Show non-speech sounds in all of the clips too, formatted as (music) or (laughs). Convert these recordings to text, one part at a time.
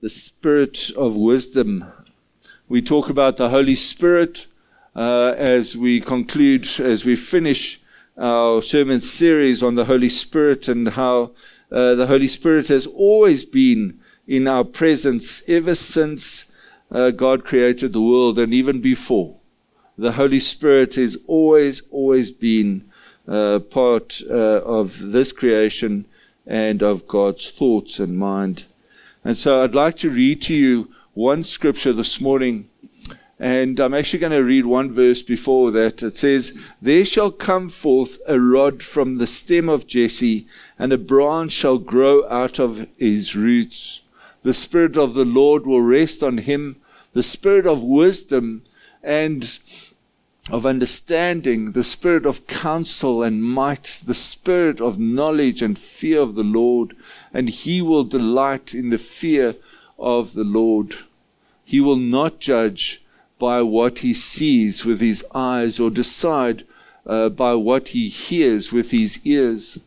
the spirit of wisdom. We talk about the Holy Spirit uh, as we conclude, as we finish our sermon series on the Holy Spirit and how uh, the Holy Spirit has always been in our presence ever since uh, God created the world and even before. The Holy Spirit has always, always been uh, part uh, of this creation and of God's thoughts and mind. And so I'd like to read to you one scripture this morning. And I'm actually going to read one verse before that. It says, There shall come forth a rod from the stem of Jesse, and a branch shall grow out of his roots. The Spirit of the Lord will rest on him, the Spirit of wisdom and of understanding, the spirit of counsel and might, the spirit of knowledge and fear of the Lord, and he will delight in the fear of the Lord. He will not judge by what he sees with his eyes or decide uh, by what he hears with his ears.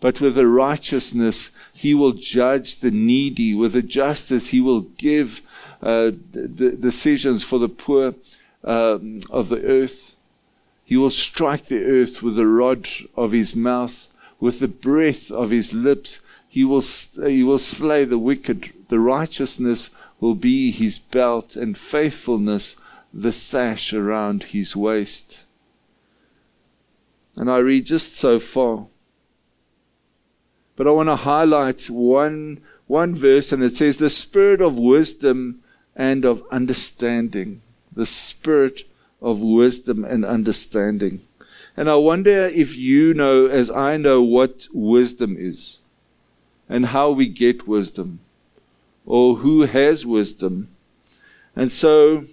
But with a righteousness, he will judge the needy. With a justice, he will give uh, the decisions for the poor um, of the earth. He will strike the earth with the rod of his mouth, with the breath of his lips. He will, he will slay the wicked. The righteousness will be his belt, and faithfulness the sash around his waist. And I read just so far. But I want to highlight one, one verse, and it says, The spirit of wisdom and of understanding the spirit of wisdom and understanding. And I wonder if you know, as I know, what wisdom is and how we get wisdom or who has wisdom. And so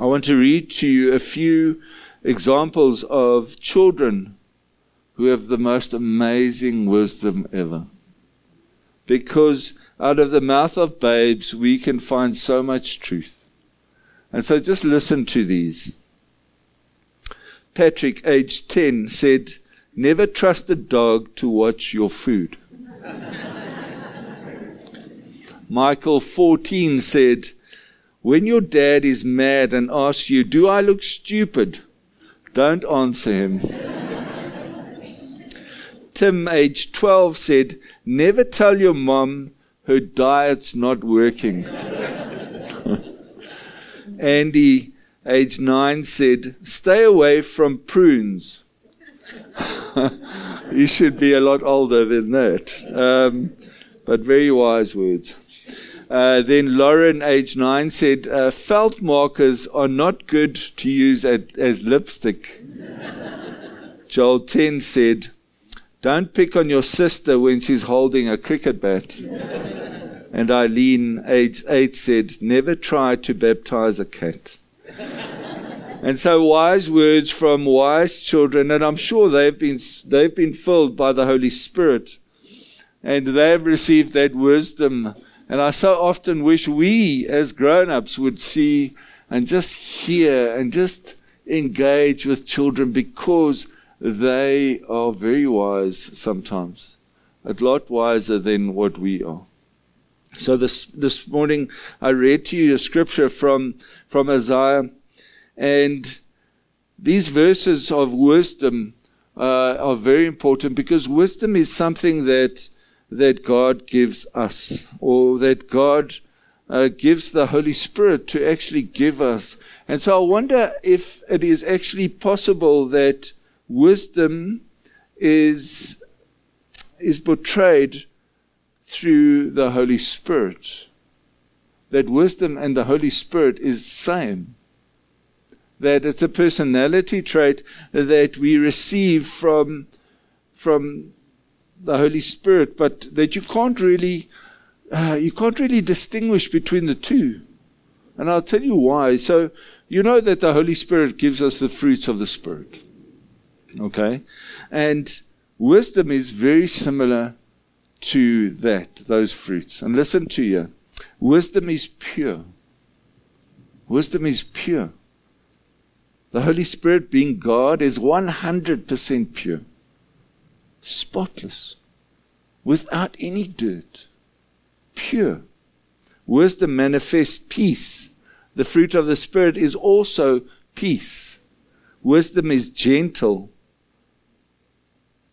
I want to read to you a few examples of children who have the most amazing wisdom ever. Because out of the mouth of babes, we can find so much truth. And so just listen to these. Patrick, age 10, said, Never trust a dog to watch your food. (laughs) Michael, 14, said, When your dad is mad and asks you, Do I look stupid? Don't answer him. (laughs) Tim, age 12, said, Never tell your mom her diet's not working. (laughs) Andy, age nine, said, Stay away from prunes. (laughs) you should be a lot older than that. Um, but very wise words. Uh, then Lauren, age nine, said, uh, Felt markers are not good to use at, as lipstick. Joel 10 said, Don't pick on your sister when she's holding a cricket bat. And Eileen, age eight, said, Never try to baptize a cat. and so wise words from wise children, and I'm sure they've been, they've been filled by the Holy Spirit. And they've received that wisdom. And I so often wish we as grown ups would see and just hear and just engage with children because they are very wise sometimes, a lot wiser than what we are. So this, this morning I read to you a scripture from, from Isaiah and these verses of wisdom uh, are very important because wisdom is something that, that God gives us or that God uh, gives the Holy Spirit to actually give us. And so I wonder if it is actually possible that wisdom is, is portrayed through the Holy Spirit. That wisdom and the Holy Spirit is same. That it's a personality trait that we receive from, from the Holy Spirit, but that you can't really, uh, you can't really distinguish between the two. And I'll tell you why. So, you know that the Holy Spirit gives us the fruits of the Spirit. Okay? And wisdom is very similar to that, those fruits. And listen to you. Wisdom is pure. Wisdom is pure. The Holy Spirit, being God, is 100% pure, spotless, without any dirt, pure. Wisdom manifests peace. The fruit of the Spirit is also peace. Wisdom is gentle.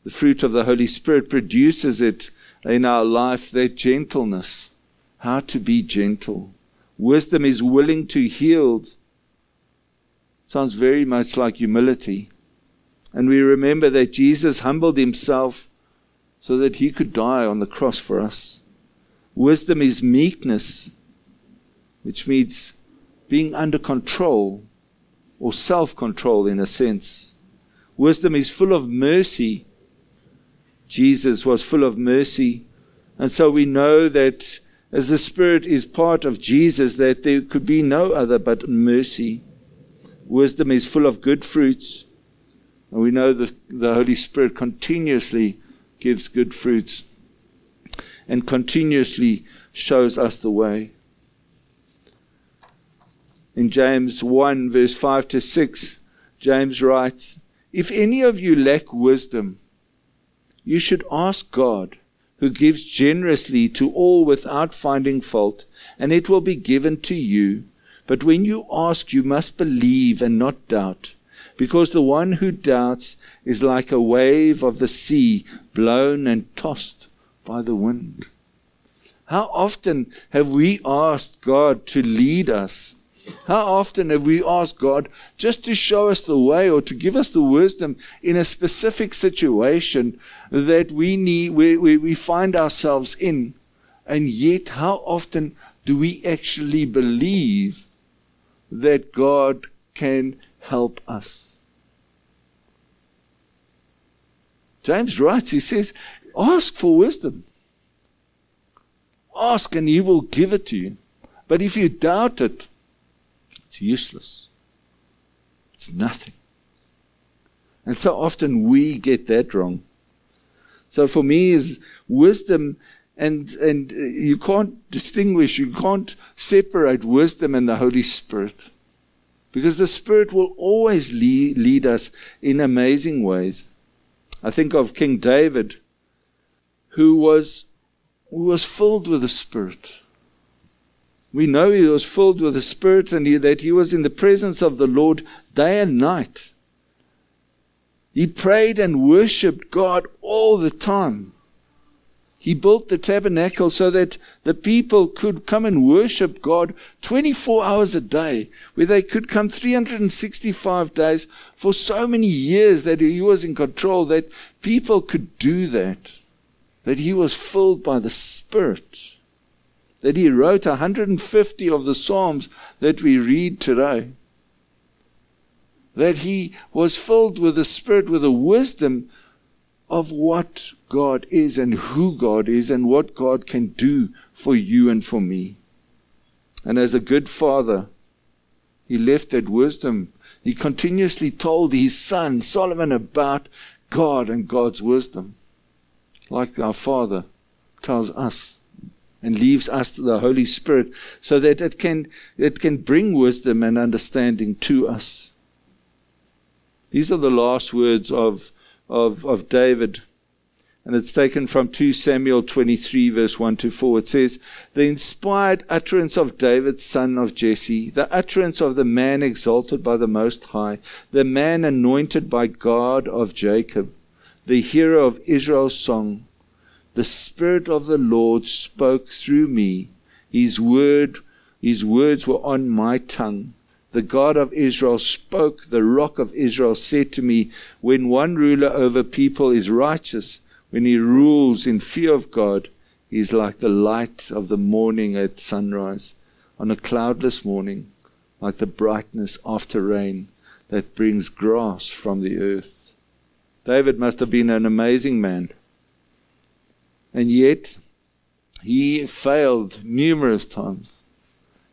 The fruit of the Holy Spirit produces it in our life, that gentleness. How to be gentle. Wisdom is willing to yield. Sounds very much like humility. And we remember that Jesus humbled himself so that he could die on the cross for us. Wisdom is meekness, which means being under control or self control in a sense. Wisdom is full of mercy. Jesus was full of mercy. And so we know that as the Spirit is part of Jesus, that there could be no other but mercy. Wisdom is full of good fruits. And we know that the Holy Spirit continuously gives good fruits and continuously shows us the way. In James 1, verse 5 to 6, James writes, If any of you lack wisdom, you should ask God, who gives generously to all without finding fault, and it will be given to you. But when you ask, you must believe and not doubt because the one who doubts is like a wave of the sea blown and tossed by the wind. How often have we asked God to lead us? How often have we asked God just to show us the way or to give us the wisdom in a specific situation that we need, we, we, we find ourselves in? And yet, how often do we actually believe that God can help us. James writes, he says, ask for wisdom. Ask and he will give it to you. But if you doubt it, it's useless. It's nothing. And so often we get that wrong. So for me is wisdom and, and you can't distinguish, you can't separate wisdom and the Holy Spirit. Because the Spirit will always lead, lead us in amazing ways. I think of King David, who was, who was filled with the Spirit. We know he was filled with the Spirit and he, that he was in the presence of the Lord day and night. He prayed and worshipped God all the time. He built the tabernacle so that the people could come and worship God 24 hours a day, where they could come 365 days for so many years that he was in control, that people could do that, that he was filled by the Spirit, that he wrote 150 of the Psalms that we read today, that he was filled with the Spirit, with the wisdom of what God is and who God is and what God can do for you and for me. And as a good father, he left that wisdom. He continuously told his son Solomon about God and God's wisdom, like our Father tells us and leaves us to the Holy Spirit so that it can, it can bring wisdom and understanding to us. These are the last words of of, of David. And it's taken from 2 Samuel 23, verse 1 to 4. It says, The inspired utterance of David, son of Jesse, the utterance of the man exalted by the Most High, the man anointed by God of Jacob, the hero of Israel's song. The Spirit of the Lord spoke through me. His word, his words were on my tongue the God of Israel spoke, the rock of Israel said to me, when one ruler over people is righteous, when he rules in fear of God, he is like the light of the morning at sunrise, on a cloudless morning, like the brightness after rain that brings grass from the earth. David must have been an amazing man. And yet, he failed numerous times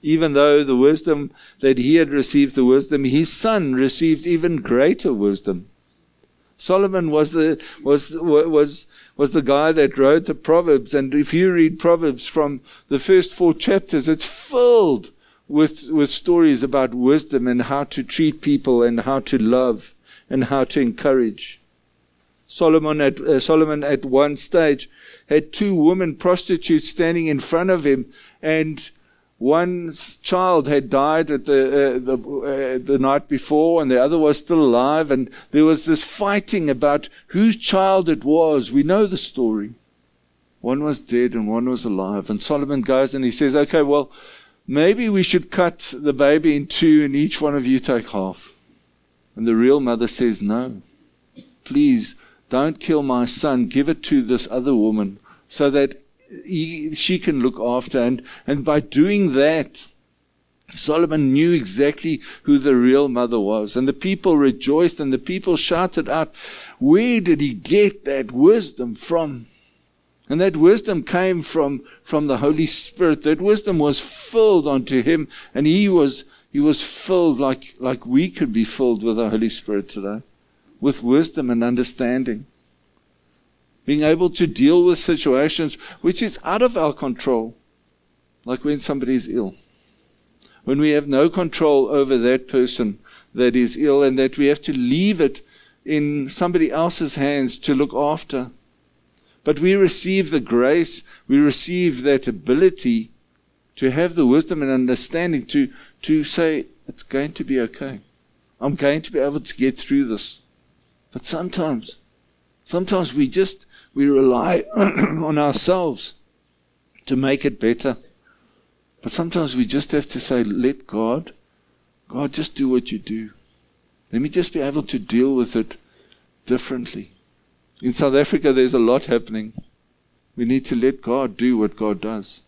even though the wisdom that he had received the wisdom, his son received even greater wisdom. Solomon was the, was, was, was the guy that wrote the Proverbs. And if you read Proverbs from the first four chapters, it's filled with, with stories about wisdom and how to treat people and how to love and how to encourage. Solomon at, uh, Solomon at one stage had two women prostitutes standing in front of him and one child had died at the uh, the, uh, the night before, and the other was still alive, and there was this fighting about whose child it was. We know the story. One was dead and one was alive. And Solomon goes and he says, "Okay, well, maybe we should cut the baby in two, and each one of you take half." And the real mother says, "No, please don't kill my son. Give it to this other woman, so that." he, she can look after. And, and by doing that, Solomon knew exactly who the real mother was. And the people rejoiced and the people shouted out, Where did he get that wisdom from? And that wisdom came from, from the Holy Spirit. That wisdom was filled onto him, and he was, he was filled like, like we could be filled with the Holy Spirit today, with wisdom and understanding being able to deal with situations which is out of our control, like when somebody is ill. When we have no control over that person that is ill and that we have to leave it in somebody else's hands to look after. But we receive the grace, we receive that ability to have the wisdom and understanding to, to say, it's going to be okay. I'm going to be able to get through this. But sometimes, sometimes we just we rely (clears throat) on ourselves to make it better. But sometimes we just have to say, let God, God, just do what you do. Let me just be able to deal with it differently. In South Africa, there's a lot happening. We need to let God do what God does.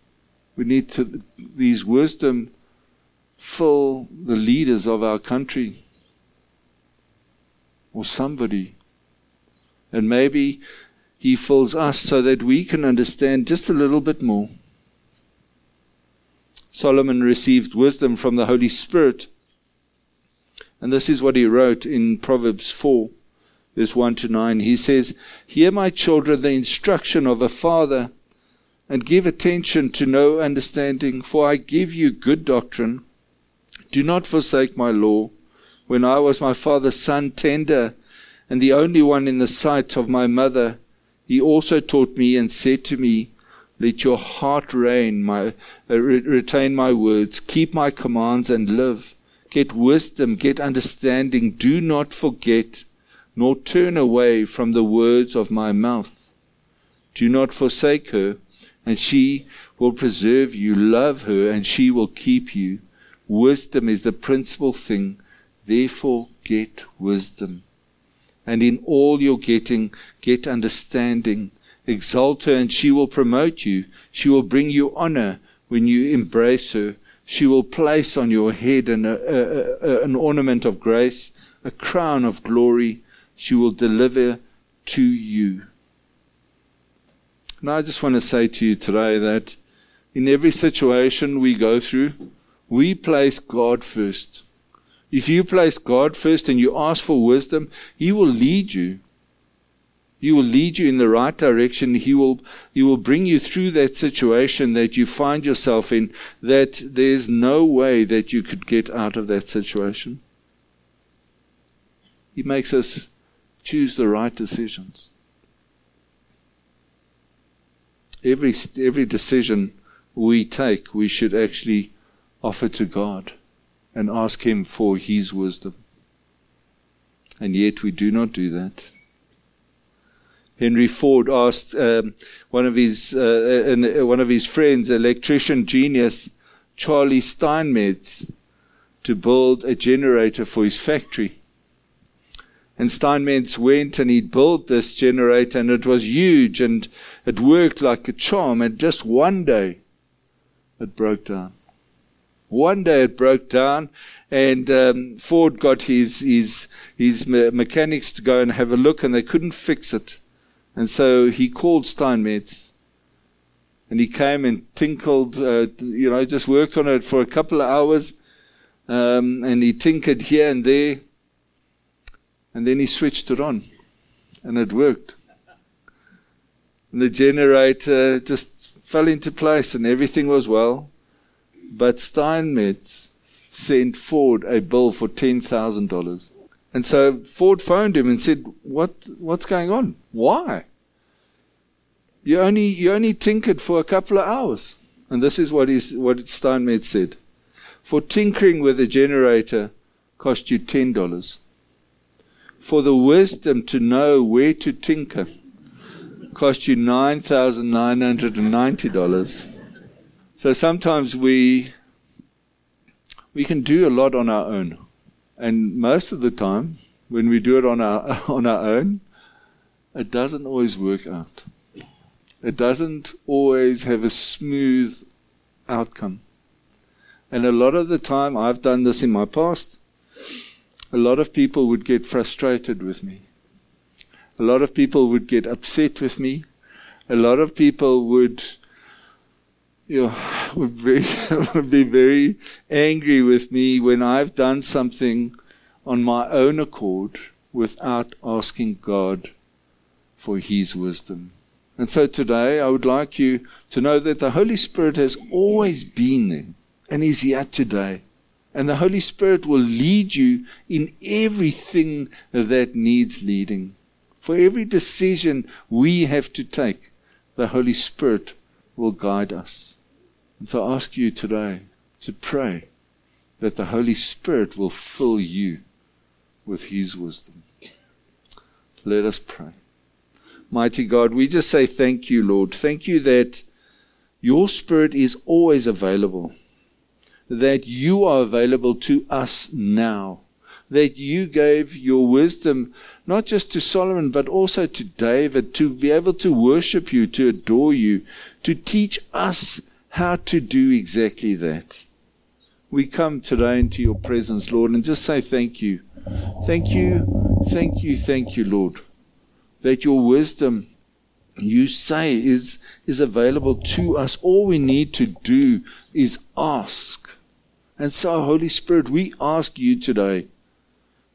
We need to, these wisdom fill the leaders of our country or somebody. And maybe he fills us so that we can understand just a little bit more. Solomon received wisdom from the Holy Spirit. And this is what he wrote in Proverbs 4, verse 1 to 9. He says, Hear, my children, the instruction of a father, and give attention to no understanding, for I give you good doctrine. Do not forsake my law. When I was my father's son tender, and the only one in the sight of my mother, he also taught me and said to me, Let your heart reign my, uh, retain my words, keep my commands and live. Get wisdom, get understanding. Do not forget, nor turn away from the words of my mouth. Do not forsake her, and she will preserve you. Love her, and she will keep you. Wisdom is the principal thing. Therefore, get wisdom and in all you're getting, get understanding. Exalt her, and she will promote you. She will bring you honor when you embrace her. She will place on your head an, a, a, an ornament of grace, a crown of glory. She will deliver to you. And I just want to say to you today that in every situation we go through, we place God first. If you place God first and you ask for wisdom, He will lead you. He will lead you in the right direction. He will, he will bring you through that situation that you find yourself in, that there's no way that you could get out of that situation. He makes us choose the right decisions. Every, every decision we take, we should actually offer to God and ask Him for His wisdom. And yet we do not do that. Henry Ford asked um, one of his uh, uh, one of his friends, electrician genius Charlie Steinmetz, to build a generator for his factory. And Steinmetz went and he built this generator, and it was huge and it worked like a charm. And just one day, it broke down. One day it broke down, and um, Ford got his his his mechanics to go and have a look, and they couldn't fix it. And so he called Steinmetz, and he came and tinkled, uh, you know, just worked on it for a couple of hours, um, and he tinkered here and there, and then he switched it on, and it worked. And the generator just fell into place, and everything was well. But Steinmetz sent Ford a bill for $10,000. And so Ford phoned him and said, what, what's going on? Why? You only, you only tinkered for a couple of hours. And this is what, is, what Steinmetz said. For tinkering with a generator cost you $10. For the wisdom to know where to tinker cost you $9,990. So sometimes we we can do a lot on our own. And most of the time, when we do it on our, (laughs) on our own, it doesn't always work out. It doesn't always have a smooth outcome. And a lot of the time, I've done this in my past, a lot of people would get frustrated with me. A lot of people would get upset with me. A lot of people would you know, would, (laughs) would be very angry with me when I've done something on my own accord without asking God for His wisdom. And so today I would like you to know that the Holy Spirit has always been there and is here today. And the Holy Spirit will lead you in everything that needs leading. For every decision we have to take, the Holy Spirit will guide us. And so I ask you today to pray that the Holy Spirit will fill you with His wisdom. Let us pray. Mighty God, we just say thank you, Lord. Thank you that your Spirit is always available, that you are available to us now, that you gave your wisdom not just to Solomon, but also to David to be able to worship you, to adore you, to teach us how to do exactly that. We come today into your presence, Lord, and just say thank you. Thank you, thank you, thank you, Lord, that your wisdom you say is, is available to us. All we need to do is ask. And so, Holy Spirit, we ask you today,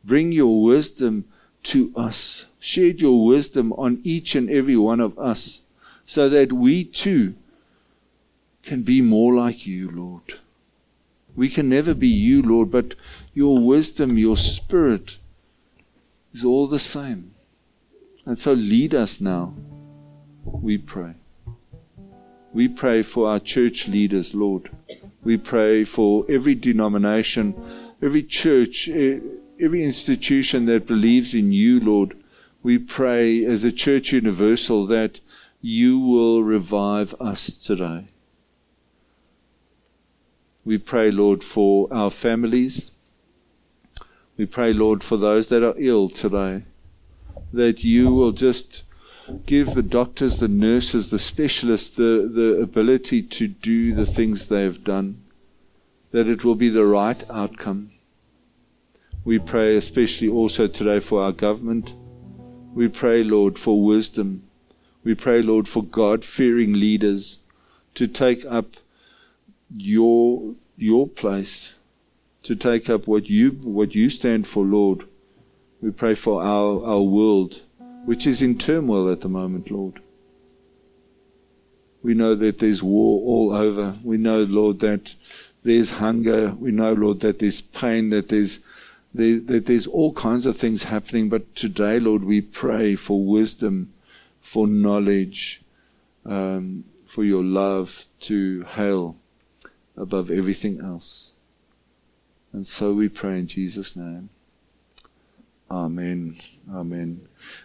bring your wisdom to us. Shed your wisdom on each and every one of us so that we too can be more like you, Lord. We can never be you, Lord, but your wisdom, your spirit is all the same. And so lead us now, we pray. We pray for our church leaders, Lord. We pray for every denomination, every church, every institution that believes in you, Lord. We pray as a church universal that you will revive us today. We pray, Lord, for our families. We pray, Lord, for those that are ill today, that you will just give the doctors, the nurses, the specialists the, the ability to do the things they have done, that it will be the right outcome. We pray especially also today for our government. We pray, Lord, for wisdom. We pray, Lord, for God fearing leaders to take up your your place to take up what you what you stand for, Lord. We pray for our, our world, which is in turmoil at the moment, Lord. We know that there's war all over. We know, Lord, that there's hunger. We know, Lord, that there's pain, that there's there, that there's all kinds of things happening. But today, Lord, we pray for wisdom, for knowledge, um, for your love to hail above everything else. And so we pray in Jesus' name. Amen. Amen.